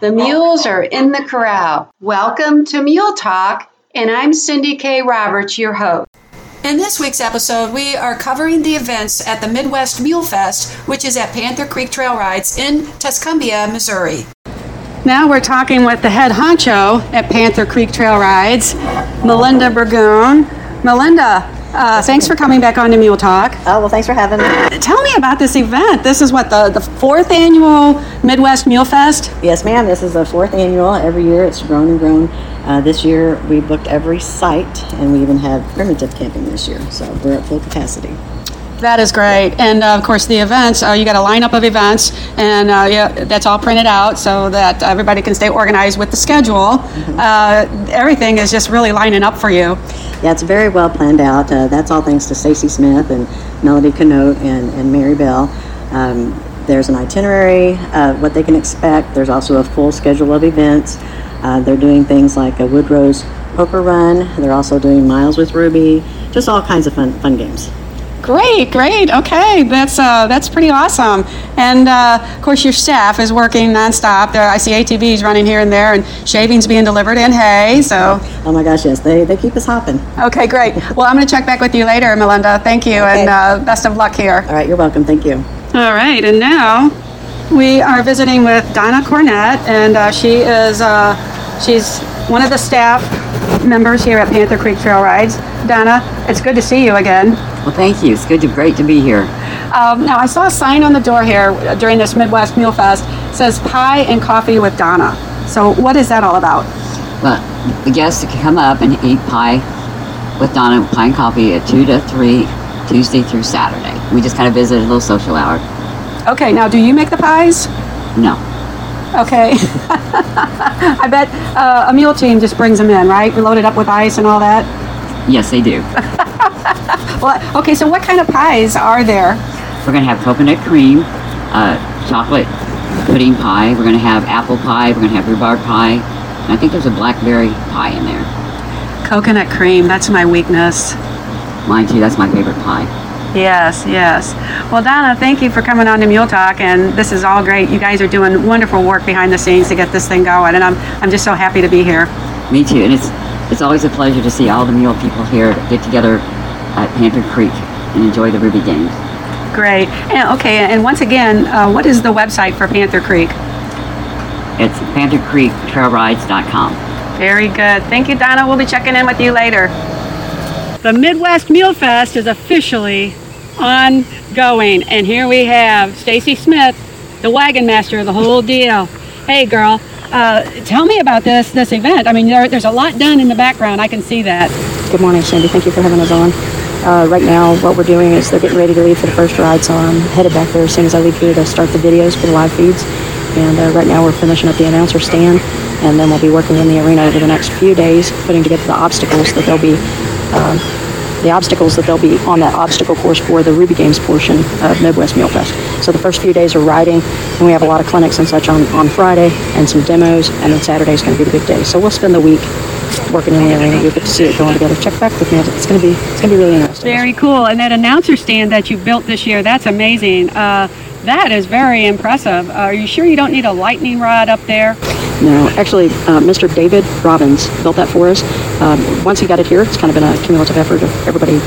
The mules are in the corral. Welcome to Mule Talk, and I'm Cindy K. Roberts, your host. In this week's episode, we are covering the events at the Midwest Mule Fest, which is at Panther Creek Trail Rides in Tuscumbia, Missouri. Now we're talking with the head honcho at Panther Creek Trail Rides, Melinda Burgoon. Melinda, uh, thanks for coming back on to Mule Talk. Oh, well, thanks for having me. Tell me about this event. This is what, the, the fourth annual Midwest Mule Fest? Yes, ma'am. This is the fourth annual. Every year it's grown and grown. Uh, this year we booked every site and we even had primitive camping this year. So we're at full capacity. That is great. And uh, of course, the events, uh, you got a lineup of events, and uh, yeah, that's all printed out so that everybody can stay organized with the schedule. Mm-hmm. everything is just really lining up for you. Yeah, it's very well planned out. Uh, that's all thanks to Stacy Smith and Melody Canote and, and Mary Bell. Um, there's an itinerary, uh, what they can expect. There's also a full schedule of events. Uh, they're doing things like a Woodrose poker run. They're also doing Miles with Ruby, just all kinds of fun, fun games. Great, great. Okay, that's uh, that's pretty awesome. And uh, of course, your staff is working nonstop. There, I see ATVs running here and there, and shavings being delivered in hay. So. Oh my gosh, yes, they, they keep us hopping. Okay, great. Well, I'm going to check back with you later, Melinda. Thank you, okay. and uh, best of luck here. All right, you're welcome. Thank you. All right, and now we are visiting with Donna Cornett, and uh, she is uh, she's one of the staff members here at Panther Creek Trail Rides. Donna, it's good to see you again. Well, thank you. It's good to great to be here. Um, now, I saw a sign on the door here during this Midwest Mule Fest says pie and coffee with Donna. So, what is that all about? Well, the guests can come up and eat pie with Donna, pie and coffee at 2 to 3, Tuesday through Saturday. We just kind of visit a little social hour. Okay, now do you make the pies? No. Okay. I bet uh, a mule team just brings them in, right? Loaded up with ice and all that? Yes, they do. well, okay, so what kind of pies are there? We're going to have coconut cream, uh, chocolate pudding pie. We're going to have apple pie. We're going to have rhubarb pie. And I think there's a blackberry pie in there. Coconut cream, that's my weakness. Mine too, that's my favorite pie. Yes, yes. Well, Donna, thank you for coming on to Mule Talk, and this is all great. You guys are doing wonderful work behind the scenes to get this thing going, and I'm, I'm just so happy to be here. Me too, and it's it's always a pleasure to see all the mule people here get together at Panther Creek and enjoy the Ruby Games. Great. And, okay, and once again, uh, what is the website for Panther Creek? It's panthercreektrailrides.com. Very good. Thank you, Donna. We'll be checking in with you later. The Midwest Mule Fest is officially ongoing, and here we have Stacy Smith, the wagon master of the whole deal. Hey, girl, uh, tell me about this this event. I mean, there, there's a lot done in the background. I can see that. Good morning, Cindy. Thank you for having us on. Uh, right now, what we're doing is they're getting ready to leave for the first ride, so I'm headed back there as soon as I leave here to start the videos for the live feeds. And uh, right now, we're finishing up the announcer stand, and then we'll be working in the arena over the next few days, putting together the obstacles that they'll be uh, the obstacles that they'll be on that obstacle course for the Ruby Games portion of Midwest Mule Fest. So the first few days are riding, and we have a lot of clinics and such on, on Friday and some demos, and then Saturday is going to be the big day. So we'll spend the week working in the arena. You'll get to see it going together. Check back with me. It's going to be it's going to be really interesting. Very cool. And that announcer stand that you built this year, that's amazing. Uh, that is very impressive. Uh, are you sure you don't need a lightning rod up there? No, actually, uh, Mr. David Robbins built that for us. Um, once he got it here, it's kind of been a cumulative effort of everybody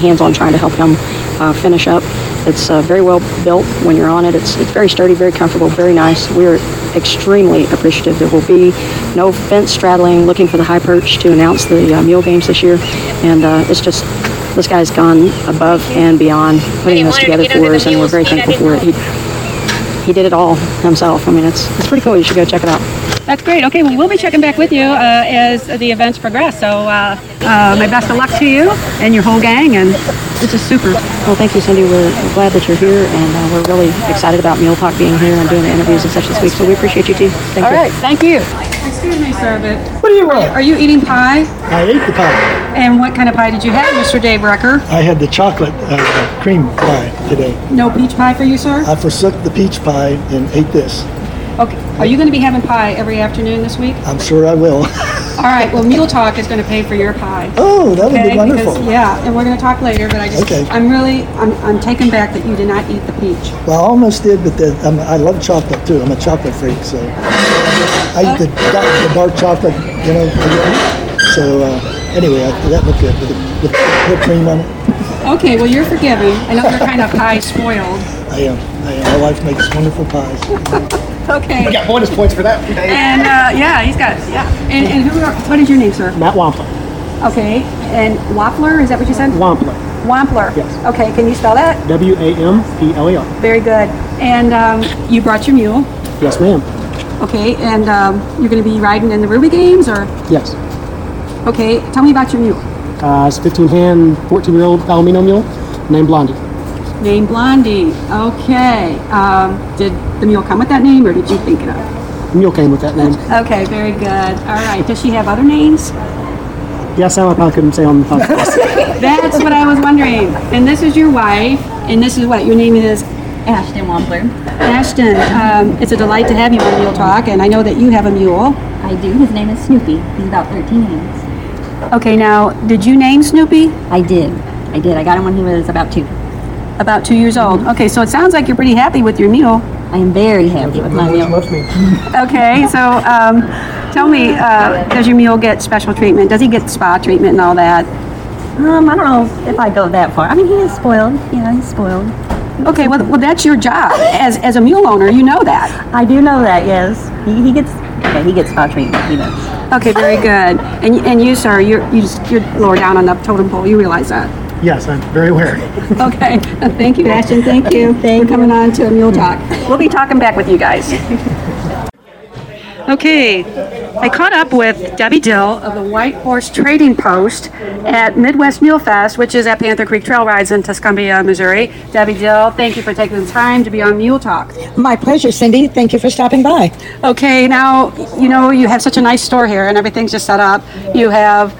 hands-on trying to help him uh, finish up. It's uh, very well built when you're on it. It's, it's very sturdy, very comfortable, very nice. We're extremely appreciative. There will be no fence straddling, looking for the high perch to announce the uh, mule games this year. And uh, it's just this guy's gone above and beyond putting this together for us, and we're very thankful for it. He, he did it all himself. I mean, it's, it's pretty cool. You should go check it out. That's great. Okay, well, we'll be checking back with you uh, as the events progress. So, uh, uh, my best of luck to you and your whole gang, and this is super. Well, thank you, Cindy. We're glad that you're here, and uh, we're really excited about Mule Talk being here and doing the interviews and such this week. So, we appreciate you, too. Thank All you. right, thank you. Excuse me, sir, but what do you want? Are you eating pie? I ate the pie. And what kind of pie did you have, Mr. Dave Rucker? I had the chocolate uh, cream pie today. No peach pie for you, sir? I forsook the peach pie and ate this. Okay. Are you going to be having pie every afternoon this week? I'm sure I will. All right. Well, Mule Talk is going to pay for your pie. Oh, that would be wonderful. Because, yeah, and we're going to talk later. But I just, okay. I'm really, I'm, I'm taken back that you did not eat the peach. Well, I almost did, but the, I love chocolate too. I'm a chocolate freak, so. I eat the, dark- the dark chocolate, you know. So uh, anyway, I, that looked good with the, with the whipped cream on it. Okay, well, you're forgiven. I know you're kind of pie spoiled. I am. I am. My wife makes wonderful pies. Okay. We got bonus points for that. And, uh, yeah, he's got, yeah. And, and who are, what is your name, sir? Matt Wampler. Okay, and Wampler, is that what you said? Wampler. Wampler. Yes. Okay, can you spell that? W A M P L E R. Very good. And um, you brought your mule. Yes, ma'am. Okay, and um, you're going to be riding in the Ruby Games, or Yes. okay? Tell me about your mule. Uh, it's a 15 hand, 14 year old Palomino mule named Blondie. Name Blondie. Okay. Um, did the mule come with that name, or did you think it up? The mule came with that name. Okay, very good. All right. Does she have other names? Yes, I probably couldn't say on the podcast. That's what I was wondering. And this is your wife, and this is what your name is. Ashton Wampler. Ashton, um, it's a delight to have you on Mule Talk, and I know that you have a mule. I do. His name is Snoopy. He's about 13 hands. Okay, now, did you name Snoopy? I did. I did. I got him when he was about two. About two years old. Okay, so it sounds like you're pretty happy with your mule. I am very happy with my meal. Okay, so um, tell me, uh, does your mule get special treatment? Does he get spa treatment and all that? Um, I don't know if I go that far. I mean, he is spoiled. Yeah, he's spoiled. Okay, well, well that's your job as, as a mule owner. You know that. I do know that. Yes, he, he gets. Yeah, he gets spa treatment. He does. Okay, very good. And and you, sir, you're you just you're lower down on the totem pole. You realize that? Yes, I'm very aware. Okay. Thank you, Ashton. Thank you for coming on to Mule Talk. We'll be talking back with you guys. Okay, I caught up with Debbie Dill of the White Horse Trading Post at Midwest Mule Fest, which is at Panther Creek Trail Rides in Tuscumbia, Missouri. Debbie Dill, thank you for taking the time to be on Mule Talk. My pleasure, Cindy. Thank you for stopping by. Okay, now, you know, you have such a nice store here and everything's just set up. You have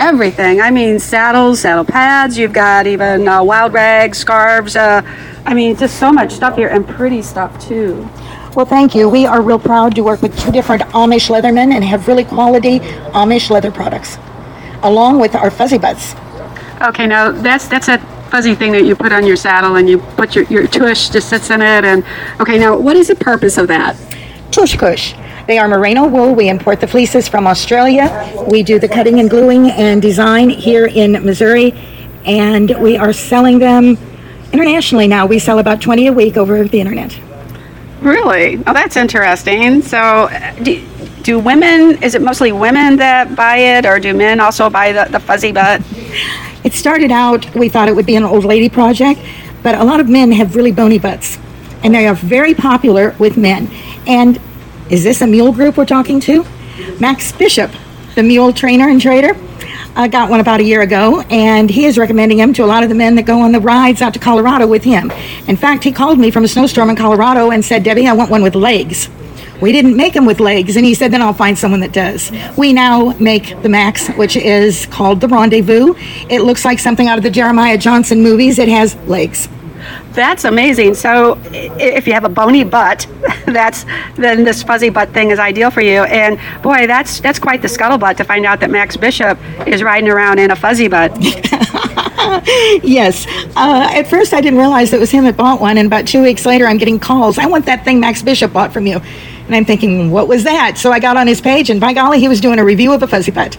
everything. I mean, saddles, saddle pads, you've got even uh, wild rags, scarves. Uh, I mean, just so much stuff here and pretty stuff too. Well, thank you. We are real proud to work with two different Amish leathermen and have really quality Amish leather products, along with our fuzzy butts. Okay, now that's that's a fuzzy thing that you put on your saddle and you put your, your tush just sits in it and okay now what is the purpose of that Tush Kush. They are merino wool. We import the fleeces from Australia. We do the cutting and gluing and design here in Missouri, and we are selling them internationally now. We sell about 20 a week over the internet. really oh that's interesting so uh, do, do women is it mostly women that buy it or do men also buy the, the fuzzy butt It started out, we thought it would be an old lady project, but a lot of men have really bony butts, and they are very popular with men. And is this a mule group we're talking to? Max Bishop, the mule trainer and trader, uh, got one about a year ago, and he is recommending him to a lot of the men that go on the rides out to Colorado with him. In fact, he called me from a snowstorm in Colorado and said, Debbie, I want one with legs. We didn't make them with legs, and he said, then I'll find someone that does. We now make the Max, which is called the Rendezvous. It looks like something out of the Jeremiah Johnson movies. It has legs. That's amazing. So, if you have a bony butt, that's then this fuzzy butt thing is ideal for you. And boy, that's that's quite the scuttlebutt to find out that Max Bishop is riding around in a fuzzy butt. Yes. Uh, at first, I didn't realize it was him that bought one, and about two weeks later, I'm getting calls. I want that thing Max Bishop bought from you. And I'm thinking, what was that? So I got on his page, and by golly, he was doing a review of a fuzzy butt.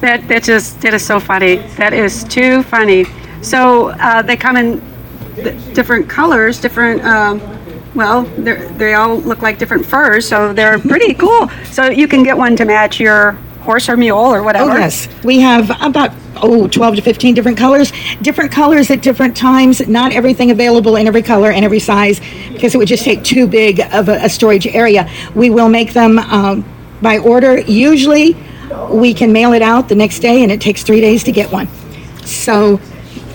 That that just that is so funny. That is too funny. So uh, they come in different colors, different. Um, well, they they all look like different furs, so they're pretty cool. So you can get one to match your horse or mule or whatever. Oh, yes. We have about, oh, 12 to 15 different colors. Different colors at different times. Not everything available in every color and every size because it would just take too big of a, a storage area. We will make them um, by order. Usually, we can mail it out the next day and it takes three days to get one. So,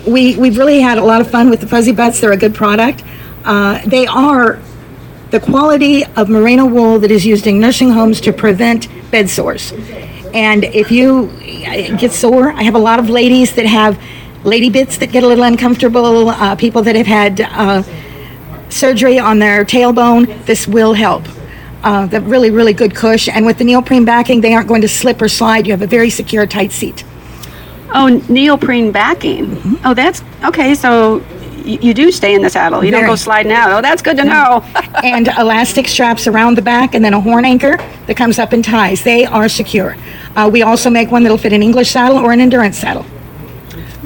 we, we've really had a lot of fun with the Fuzzy Butts. They're a good product. Uh, they are the quality of merino wool that is used in nursing homes to prevent bed sores. And if you get sore, I have a lot of ladies that have lady bits that get a little uncomfortable, uh, people that have had uh, surgery on their tailbone. This will help. Uh, the really, really good cush. And with the neoprene backing, they aren't going to slip or slide. You have a very secure, tight seat. Oh, neoprene backing. Oh, that's okay. So you, you do stay in the saddle. You don't go sliding out. Oh, that's good to know. and elastic straps around the back, and then a horn anchor that comes up and ties. They are secure. Uh, we also make one that'll fit an English saddle or an endurance saddle.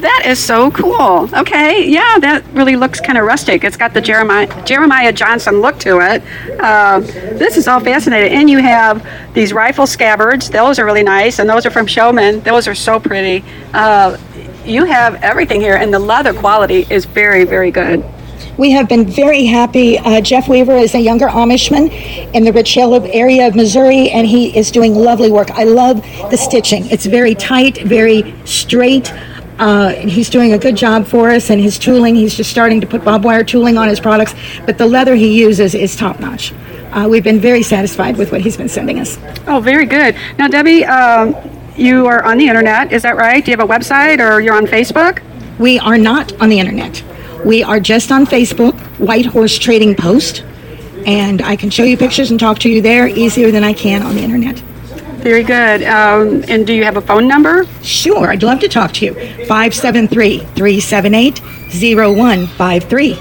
That is so cool. Okay, yeah, that really looks kind of rustic. It's got the Jeremiah Jeremiah Johnson look to it. Uh, this is all fascinating. And you have these rifle scabbards. Those are really nice, and those are from Showman. Those are so pretty. Uh, you have everything here, and the leather quality is very, very good. We have been very happy. Uh, Jeff Weaver is a younger Amishman in the Rich Hill area of Missouri, and he is doing lovely work. I love the stitching. It's very tight, very straight. Uh, he's doing a good job for us, and his tooling, he's just starting to put bob wire tooling on his products, but the leather he uses is top notch. Uh, we've been very satisfied with what he's been sending us. Oh, very good. Now, Debbie, um, you are on the internet. Is that right? Do you have a website, or you're on Facebook? We are not on the internet. We are just on Facebook, White Horse Trading Post, and I can show you pictures and talk to you there easier than I can on the internet. Very good. Um, and do you have a phone number? Sure, I'd love to talk to you. 573 378 0153.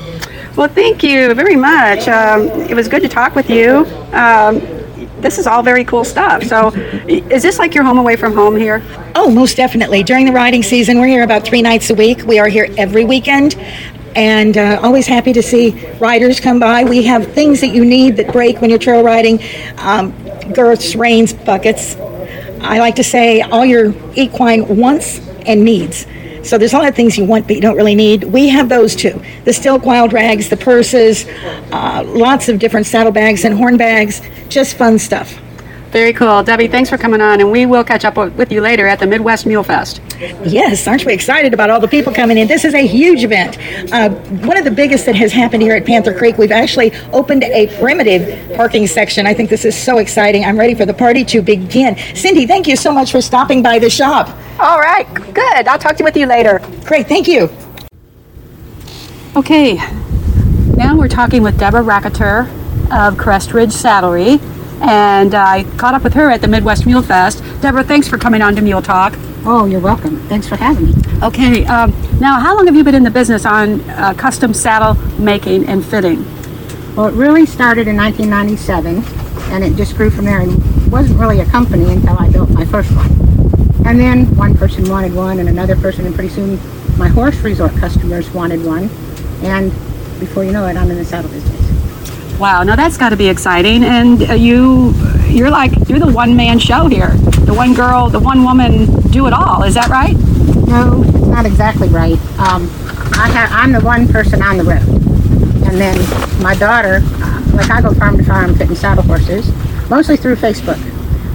Well, thank you very much. Um, it was good to talk with you. Um, this is all very cool stuff. So, is this like your home away from home here? Oh, most definitely. During the riding season, we're here about three nights a week. We are here every weekend. And uh, always happy to see riders come by. We have things that you need that break when you're trail riding um, girths, reins, buckets. I like to say all your equine wants and needs. So there's a lot of things you want but you don't really need. We have those too. The Stilk Wild Rags, the purses, uh, lots of different saddlebags and horn bags. Just fun stuff. Very cool. Debbie, thanks for coming on, and we will catch up with with you later at the Midwest Mule Fest. Yes, aren't we excited about all the people coming in? This is a huge event. Uh, one of the biggest that has happened here at Panther Creek. We've actually opened a primitive parking section. I think this is so exciting. I'm ready for the party to begin. Cindy, thank you so much for stopping by the shop. All right, good. I'll talk to you with you later. Great, thank you. Okay, now we're talking with Deborah Racketer of Crest Ridge Saddlery, and I caught up with her at the Midwest Mule Fest. Deborah, thanks for coming on to Mule Talk. Oh, you're welcome. Thanks for having me. Okay, um, now how long have you been in the business on uh, custom saddle making and fitting? Well, it really started in 1997, and it just grew from there. And wasn't really a company until I built my first one. And then one person wanted one, and another person, and pretty soon my horse resort customers wanted one. And before you know it, I'm in the saddle business. Wow, now that's got to be exciting. And uh, you, you're like you're the one man show here. The one girl, the one woman do it all. Is that right? No, it's not exactly right. Um, I have, I'm the one person on the road. And then my daughter, uh, like I go farm to farm fitting saddle horses, mostly through Facebook.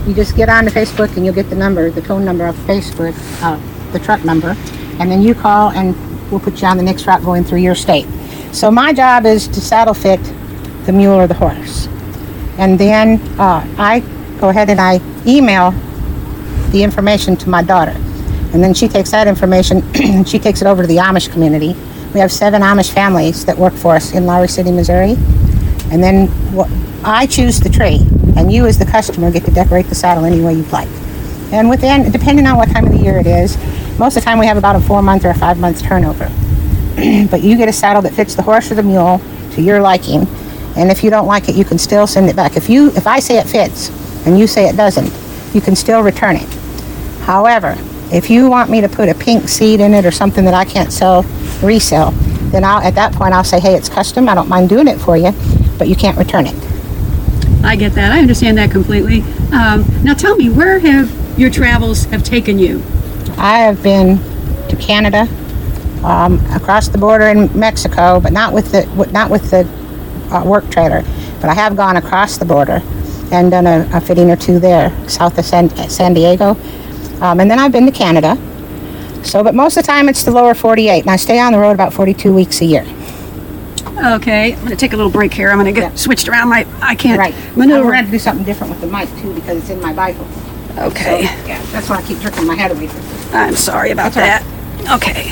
You just get onto Facebook and you'll get the number, the phone number of Facebook, uh, the truck number, and then you call and we'll put you on the next route going through your state. So my job is to saddle fit the mule or the horse. And then uh, I go ahead and I email the information to my daughter. And then she takes that information and she takes it over to the Amish community. We have seven Amish families that work for us in Lowry City, Missouri. And then I choose the tree, and you, as the customer, get to decorate the saddle any way you'd like. And within, depending on what time of the year it is, most of the time we have about a four month or a five month turnover. but you get a saddle that fits the horse or the mule to your liking. And if you don't like it, you can still send it back. If you, if I say it fits and you say it doesn't, you can still return it. However, if you want me to put a pink seed in it or something that I can't sell, resell, then I'll, at that point I'll say, hey, it's custom. I don't mind doing it for you, but you can't return it. I get that. I understand that completely. Um, now tell me, where have your travels have taken you? I have been to Canada, um, across the border in Mexico, but not with the not with the uh, work trailer. But I have gone across the border and done a, a fitting or two there, south of San, San Diego, um, and then I've been to Canada. So, but most of the time it's the lower 48, and I stay on the road about 42 weeks a year. Okay, I'm going to take a little break here. I'm going to get switched around. My I can't Right. I'm maneuver. going to do something different with the mic too because it's in my Bible. Okay, Yeah, that's why I keep jerking my head away from it. I'm sorry about That's that. Okay.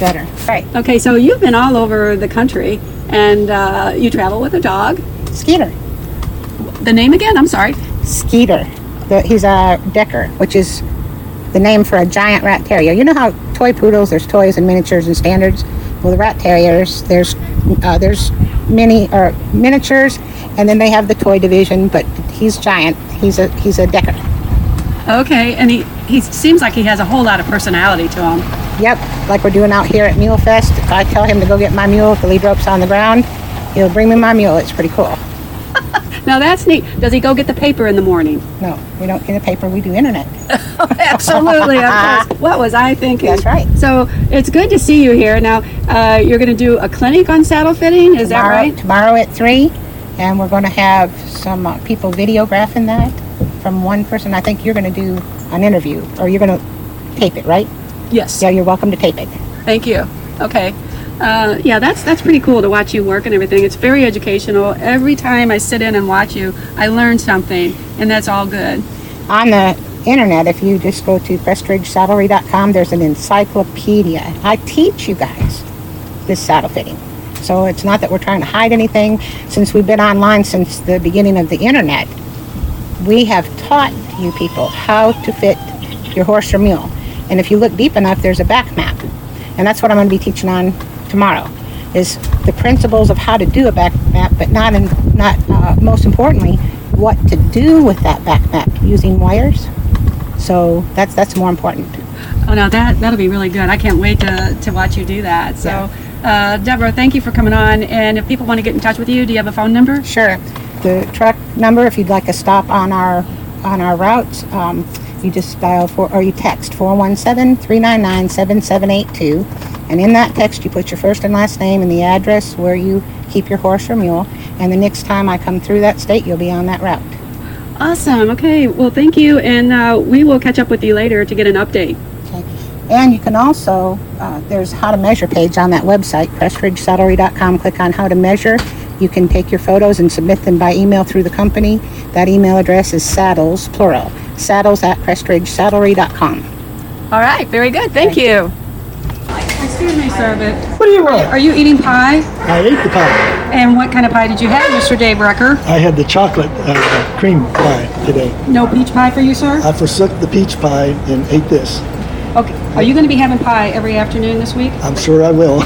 Better. Right. Okay, so you've been all over the country, and uh, you travel with a dog. Skeeter. The name again? I'm sorry. Skeeter. The, he's a Decker, which is the name for a giant rat terrier. You know how toy poodles, there's toys and miniatures and standards? Well, the rat terriers, there's uh, there's mini or miniatures, and then they have the toy division. But he's giant. He's a he's a decker. Okay, and he, he seems like he has a whole lot of personality to him. Yep, like we're doing out here at Mule Fest. If I tell him to go get my mule, if the lead rope's on the ground, he'll bring me my mule. It's pretty cool. Now that's neat. Does he go get the paper in the morning? No, we don't get a paper. We do internet. Absolutely, of course. What was I thinking? That's right. So it's good to see you here. Now uh, you're going to do a clinic on saddle fitting. Is that right? Tomorrow at three, and we're going to have some uh, people videographing that from one person. I think you're going to do an interview, or you're going to tape it, right? Yes. Yeah, you're welcome to tape it. Thank you. Okay. Uh, yeah, that's that's pretty cool to watch you work and everything. It's very educational. Every time I sit in and watch you, I learn something, and that's all good. On the internet, if you just go to crestridgesaddlery.com, there's an encyclopedia. I teach you guys this saddle fitting. So it's not that we're trying to hide anything. Since we've been online since the beginning of the internet, we have taught you people how to fit your horse or mule. And if you look deep enough, there's a back map. And that's what I'm going to be teaching on tomorrow is the principles of how to do a back map, but not in, not uh, most importantly, what to do with that back map using wires. So that's that's more important. Oh no, that that'll be really good. I can't wait to to watch you do that. So. Uh, Deborah, thank you for coming on. And if people want to get in touch with you, do you have a phone number? Sure. The truck number, if you'd like a stop on our on our routes, um, you just dial for or you text 417-399-7782 and in that text you put your first and last name and the address where you keep your horse or mule and the next time I come through that state you'll be on that route. Awesome. Okay. Well, thank you, and uh, we will catch up with you later to get an update. And you can also, uh, there's how to measure page on that website, crestridgesaddlery.com. Click on how to measure. You can take your photos and submit them by email through the company. That email address is saddles, plural, saddles at crestridgesaddlery.com. All right. Very good. Thank you. Excuse me, sir, but What do you want? are you eating pie? I ate the pie. And what kind of pie did you have, Mr. Dave Rucker? I had the chocolate uh, cream pie today. No peach pie for you, sir? I forsook the peach pie and ate this. Okay. Are you going to be having pie every afternoon this week? I'm sure I will.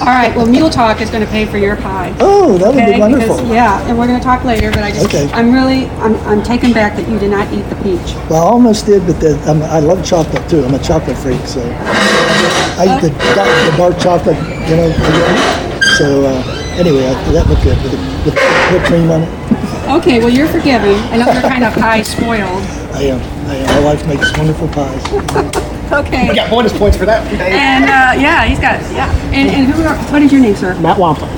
All right. Well, Mule Talk is going to pay for your pie. Oh, that would Okay, be wonderful. because, yeah, and we're going to talk later, but I just, Okay. I'm really, I'm, I'm taken back that you did not eat the peach. Well, I almost did, but the, I'm, I love chocolate too. I'm a chocolate freak, so I eat the, dark- the dark chocolate, you know. So uh, anyway, I, that looked good with the, with the whipped cream on it. Okay, well, you're forgiven. I know you're kind of pie spoiled. I am. I am. My wife makes wonderful pies. Okay. We got bonus points for that. And, uh, yeah, he's got, yeah. And, and who are, what is your name, sir? Matt Wampler.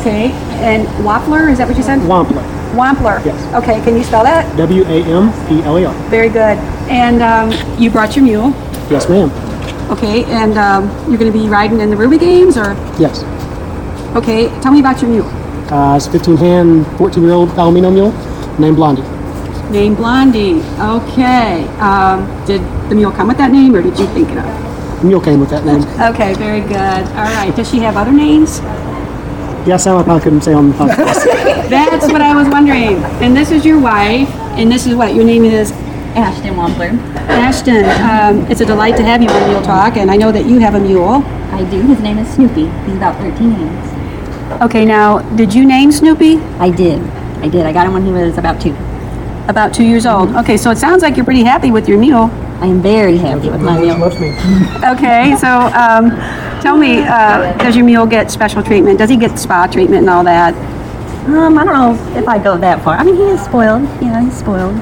Okay. And Wampler, is that what you said? Wampler. Wampler. Yes. Okay, can you spell that? W A M P L E R. Very good. And um, you brought your mule. Yes, ma'am. Okay, and um, you're going to be riding in the Ruby Games, or Yes. okay? Tell me about your mule. Uh, it's a 15 hand, 14 year old Palomino mule named Blondie. Name Blondie. Okay. Um, did the mule come with that name, or did you think it up? Mule came with that name. Okay, very good. All right. Does she have other names? Yes, I probably couldn't say on the podcast. That's what I was wondering. And this is your wife, and this is what your name is. Ashton Wampler. Ashton, um, it's a delight to have you on Mule Talk, and I know that you have a mule. I do. His name is Snoopy. He's about 13 hands. Okay, now, did you name Snoopy? I did. I did. I got him when he was about two. About two years old. Okay, so it sounds like you're pretty happy with your mule. I am very happy with my mule. Loves me. Okay, so um, tell me, uh, does your mule get special treatment? Does he get spa treatment and all that? Um, I don't know if I go that far. I mean, he is spoiled. Yeah, he's spoiled.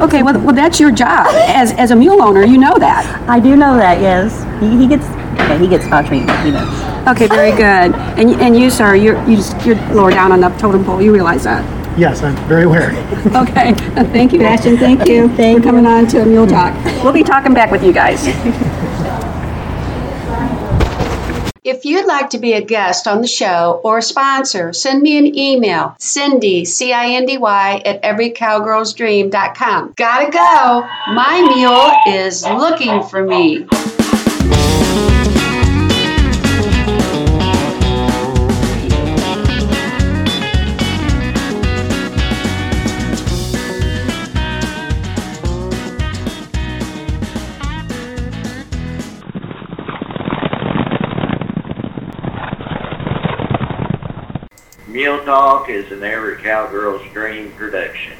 Okay, well, well that's your job as, as a mule owner. You know that. I do know that. Yes, he, he gets. Okay, he gets spa treatment. He does. Okay, very good. And and you, sir, you're you just you're lower down on the totem pole. You realize that? Yes, I'm very aware. Okay. Thank you, Ashton. Thank you for coming on to a Mule Talk. We'll be talking back with you guys. If you'd like to be a guest on the show or a sponsor, send me an email, Cindy, C-I-N-D-Y, at everycowgirlsdream.com. Gotta go. My mule is looking for me. Talk is an Every Cowgirl's Dream production.